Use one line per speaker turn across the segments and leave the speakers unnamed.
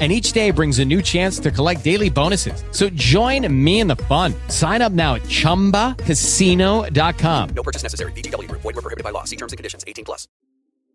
and each day brings a new chance to collect daily bonuses. So join me in the fun. Sign up now at ChumbaCasino.com.
No purchase necessary. VGW. Void were prohibited by law. See terms and conditions. 18 plus.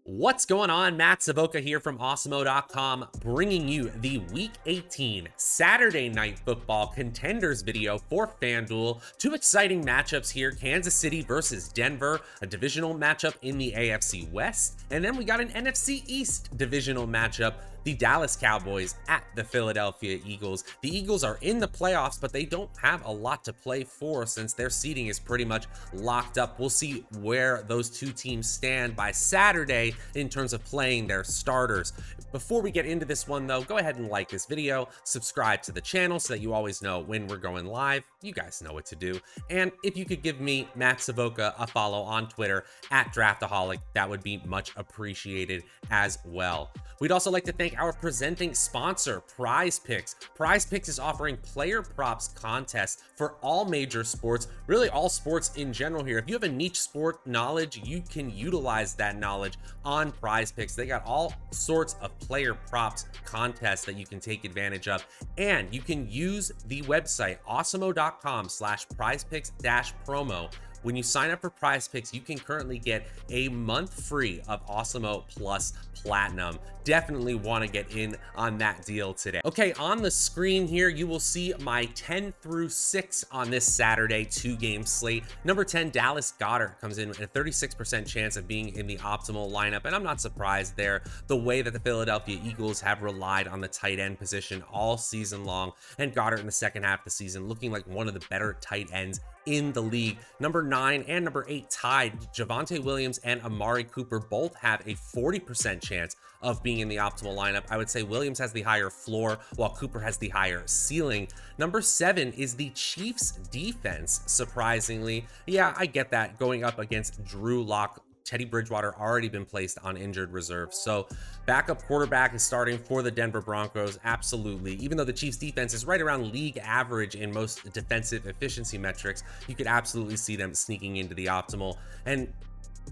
What's going on? Matt Savoca here from Awesemo.com, bringing you the Week 18 Saturday Night Football contenders video for FanDuel. Two exciting matchups here Kansas City versus Denver, a divisional matchup in the AFC West. And then we got an NFC East divisional matchup the Dallas Cowboys at the Philadelphia Eagles. The Eagles are in the playoffs, but they don't have a lot to play for since their seeding is pretty much locked up. We'll see where those two teams stand by Saturday in terms of playing their starters. Before we get into this one, though, go ahead and like this video, subscribe to the channel so that you always know when we're going live. You guys know what to do. And if you could give me, Matt Savoca, a follow on Twitter at Draftaholic, that would be much appreciated as well. We'd also like to thank our presenting sponsor, Prize Picks. Prize Picks is offering player props contests for all major sports, really all sports in general here. If you have a niche sport knowledge, you can utilize that knowledge on Prize Picks. They got all sorts of player props contests that you can take advantage of. And you can use the website awesemo.com slash prizepicks dash promo when you sign up for prize picks, you can currently get a month free of Awesemo Plus Platinum. Definitely want to get in on that deal today. Okay, on the screen here, you will see my 10 through 6 on this Saturday two game slate. Number 10, Dallas Goedert comes in with a 36% chance of being in the optimal lineup, and I'm not surprised there. The way that the Philadelphia Eagles have relied on the tight end position all season long, and Goedert in the second half of the season looking like one of the better tight ends in the league. Number nine and number eight tied. Javonte Williams and Amari Cooper both have a 40% chance of being in the optimal lineup. I would say Williams has the higher floor while Cooper has the higher ceiling. Number seven is the Chiefs defense, surprisingly. Yeah, I get that going up against Drew Lock Teddy Bridgewater already been placed on injured reserve. So, backup quarterback is starting for the Denver Broncos. Absolutely. Even though the Chiefs defense is right around league average in most defensive efficiency metrics, you could absolutely see them sneaking into the optimal. And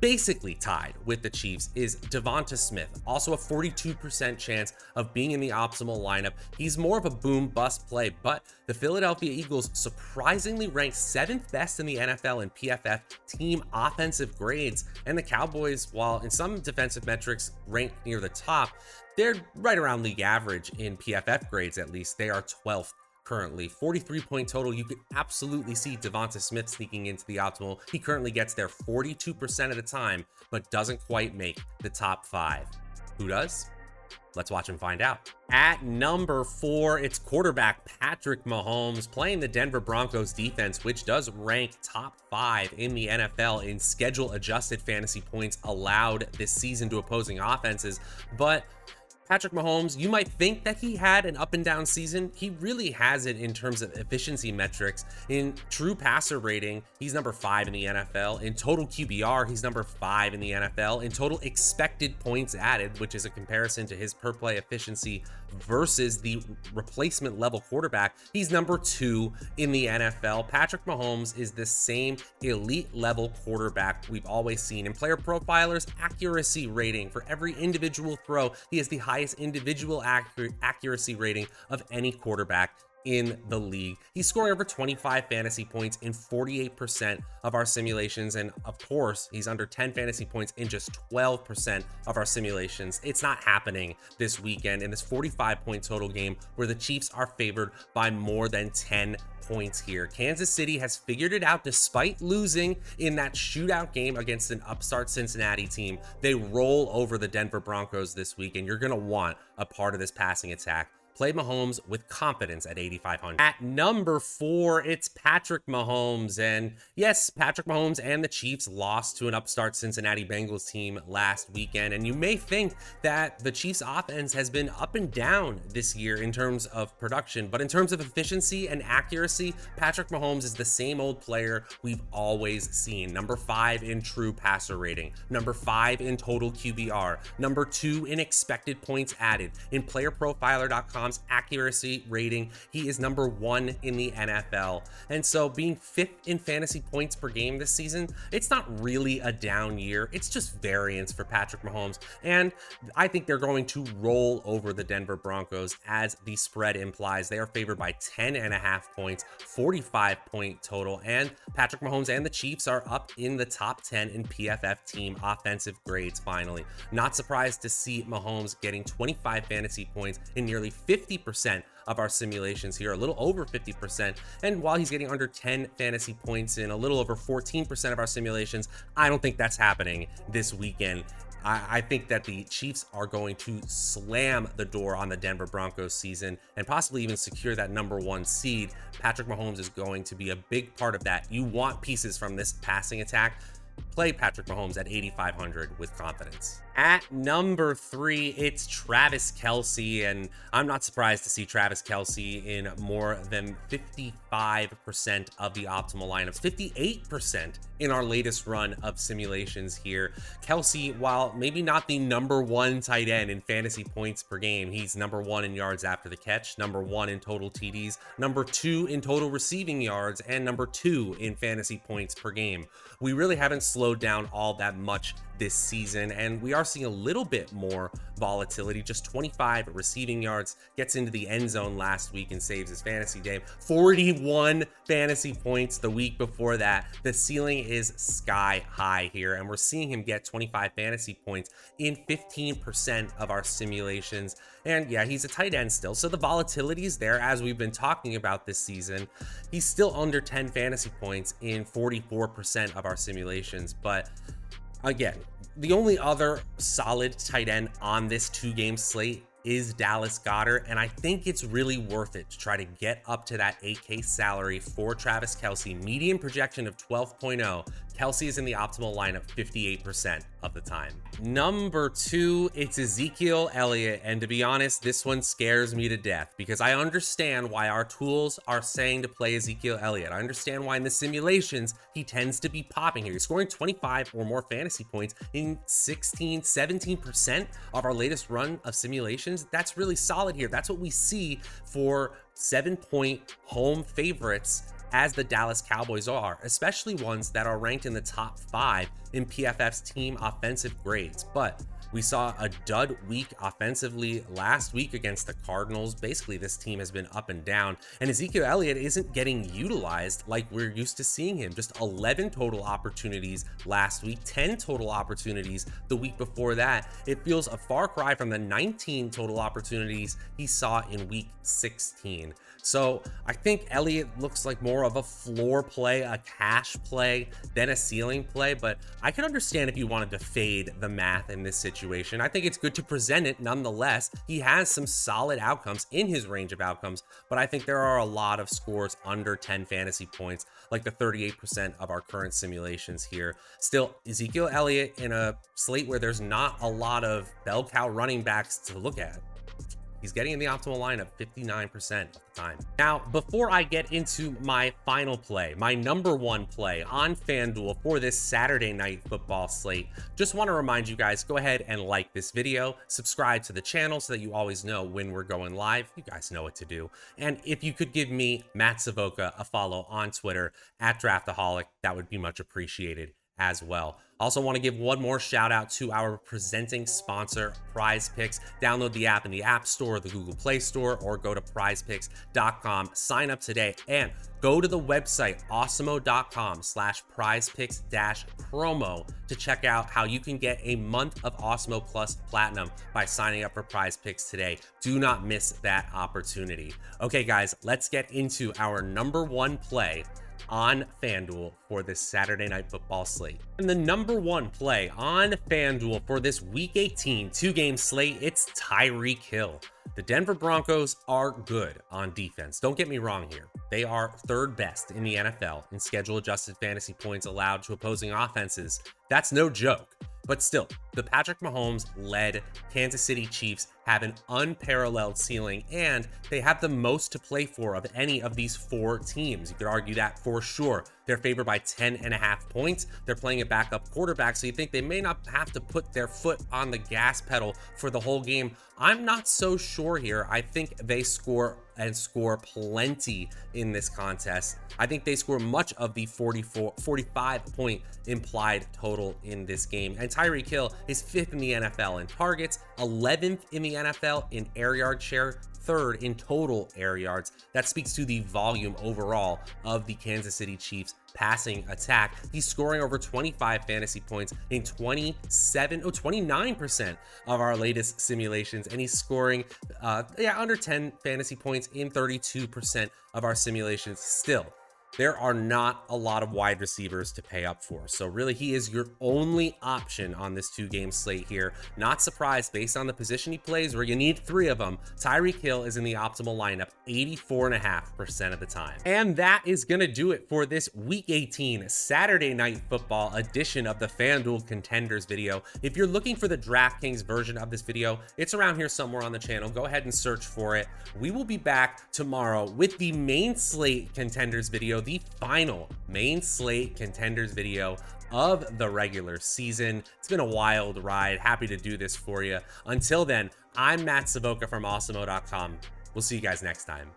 basically tied with the Chiefs is Devonta Smith, also a 42% chance of being in the optimal lineup. He's more of a boom bust play, but the Philadelphia Eagles surprisingly ranked seventh best in the NFL in PFF team offensive grades, and the Cowboys, while in some defensive metrics ranked near the top, they're right around league average in PFF grades at least. They are 12th currently. 43 point total. You could absolutely see Devonta Smith sneaking into the optimal. He currently gets there 42% of the time, but doesn't quite make the top five. Who does? Let's watch and find out. At number four, it's quarterback Patrick Mahomes playing the Denver Broncos defense, which does rank top five in the NFL in schedule adjusted fantasy points allowed this season to opposing offenses. But Patrick Mahomes, you might think that he had an up and down season. He really has it in terms of efficiency metrics. In true passer rating, he's number five in the NFL. In total QBR, he's number five in the NFL. In total expected points added, which is a comparison to his per play efficiency versus the replacement level quarterback, he's number two in the NFL. Patrick Mahomes is the same elite level quarterback we've always seen. In player profilers, accuracy rating for every individual throw, he has the highest individual accuracy rating of any quarterback in the league. He's scoring over 25 fantasy points in 48% of our simulations. And of course, he's under 10 fantasy points in just 12% of our simulations. It's not happening this weekend in this 45 point total game where the Chiefs are favored by more than 10 points here. Kansas City has figured it out despite losing in that shootout game against an upstart Cincinnati team. They roll over the Denver Broncos this week, and you're going to want a part of this passing attack Play Mahomes with confidence at 8,500. At number four, it's Patrick Mahomes. And yes, Patrick Mahomes and the Chiefs lost to an upstart Cincinnati Bengals team last weekend. And you may think that the Chiefs offense has been up and down this year in terms of production, but in terms of efficiency and accuracy, Patrick Mahomes is the same old player we've always seen. Number five in true passer rating, number five in total QBR, number two in expected points added. In playerprofiler.com, accuracy rating. He is number one in the NFL. And so being fifth in fantasy points per game this season, it's not really a down year. It's just variance for Patrick Mahomes. And I think they're going to roll over the Denver Broncos as the spread implies. They are favored by 10 and a half points, 45 point total. And Patrick Mahomes and the Chiefs are up in the top 10 in PFF team offensive grades finally. Not surprised to see Mahomes getting 25 fantasy points in nearly 50 50% of our simulations here, a little over 50%. And while he's getting under 10 fantasy points in a little over 14% of our simulations, I don't think that's happening this weekend. I, think that the Chiefs are going to slam the door on the Denver Broncos season and possibly even secure that number one seed. Patrick Mahomes is going to be a big part of that. You want pieces from this passing attack. Play Patrick Mahomes at 8,500 with confidence. At number three, it's Travis Kelce, and I'm not surprised to see Travis Kelce in more than 55% of the optimal lineups, 58% in our latest run of simulations here. Kelce, while maybe not the number one tight end in fantasy points per game, he's number one in yards after the catch, number one in total TDs, number two in total receiving yards, and number two in fantasy points per game. We really haven't slowed down all that much this season, and we are seeing a little bit more volatility. Just 25 receiving yards, gets into the end zone last week and saves his fantasy game. 41 fantasy points the week before that. The ceiling is sky high here, and we're seeing him get 25 fantasy points in 15% of our simulations. And yeah, he's a tight end still, so the volatility is there as we've been talking about this season. He's still under 10 fantasy points in 44% of our simulations, but again, the only other solid tight end on this two game slate is Dallas Goedert, and I think it's really worth it to try to get up to that 8K salary for Travis Kelce. Median projection of 12.0 Kelce is in the optimal lineup 58% of the time. Number two, it's Ezekiel Elliott. And to be honest, this one scares me to death because I understand why our tools are saying to play Ezekiel Elliott. I understand why in the simulations he tends to be popping here. He's scoring 25 or more fantasy points in 16, 17% of our latest run of simulations. That's really solid here. That's what we see for seven point home favorites as the Dallas Cowboys are, especially ones that are ranked in the top five in PFF's team offensive grades. But we saw a dud week offensively last week against the Cardinals. Basically, this team has been up and down, and Ezekiel Elliott isn't getting utilized like we're used to seeing him. Just 11 total opportunities last week, 10 total opportunities the week before that. It feels a far cry from the 19 total opportunities he saw in week 16. So I think Elliott looks like more of a floor play, a cash play than a ceiling play, but I can understand if you wanted to fade the math in this situation. I think it's good to present it nonetheless. He has some solid outcomes in his range of outcomes, but I think there are a lot of scores under 10 fantasy points, like the 38% of our current simulations here. Still, Ezekiel Elliott in a slate where there's not a lot of bell cow running backs to look at. He's getting in the optimal lineup 59% of the time. Now, before I get into my final play, my number one play on FanDuel for this Saturday night football slate, just want to remind you guys go ahead and like this video, subscribe to the channel so that you always know when we're going live. You guys know what to do. And if you could give me, Matt Savoca, a follow on Twitter at Draftaholic, that would be much appreciated. As well. Also, want to give one more shout out to our presenting sponsor, Prize Picks. Download the app in the App Store, the Google Play Store, or go to prizepicks.com. Sign up today and go to the website awesemo.com slash prizepicks dash promo to check out how you can get a month of Awesemo Plus Platinum by signing up for Prize Picks today. Do not miss that opportunity. Okay, guys, let's get into our number one play on FanDuel for this Saturday night football slate. And the number one play on FanDuel for this week 18 two game slate, it's Tyreek Hill. The Denver Broncos are good on defense. Don't get me wrong here. They are third best in the NFL in schedule adjusted fantasy points allowed to opposing offenses. That's no joke. But still, the Patrick Mahomes led Kansas City Chiefs have an unparalleled ceiling and they have the most to play for of any of these four teams. You could argue that for sure. They're favored by 10 and a half points. They're playing a backup quarterback, so you think they may not have to put their foot on the gas pedal for the whole game. I'm not so sure here. I think they score and score plenty in this contest. I think they score much of the 44 45 point implied total in this game. And Tyreek Hill is fifth in the NFL in targets, 11th in the NFL in air yard share, third in total air yards. That speaks to the volume overall of the Kansas City Chiefs passing attack. He's scoring over 25 fantasy points in 27, oh, 29% of our latest simulations, and he's scoring, uh, yeah, under 10 fantasy points in 32% of our simulations still there are not a lot of wide receivers to pay up for. So, really, he is your only option on this two game slate here. Not surprised based on the position he plays, where you need three of them. Tyreek Hill is in the optimal lineup 84.5% of the time. And that is going to do it for this week 18 Saturday night football edition of the FanDuel Contenders video. If you're looking for the DraftKings version of this video, it's around here somewhere on the channel. Go ahead and search for it. We will be back tomorrow with the main slate contenders video the final main slate contenders video of the regular season. It's been a wild ride. Happy to do this for you. Until then, I'm Matt Savoca from awesemo.com. We'll see you guys next time.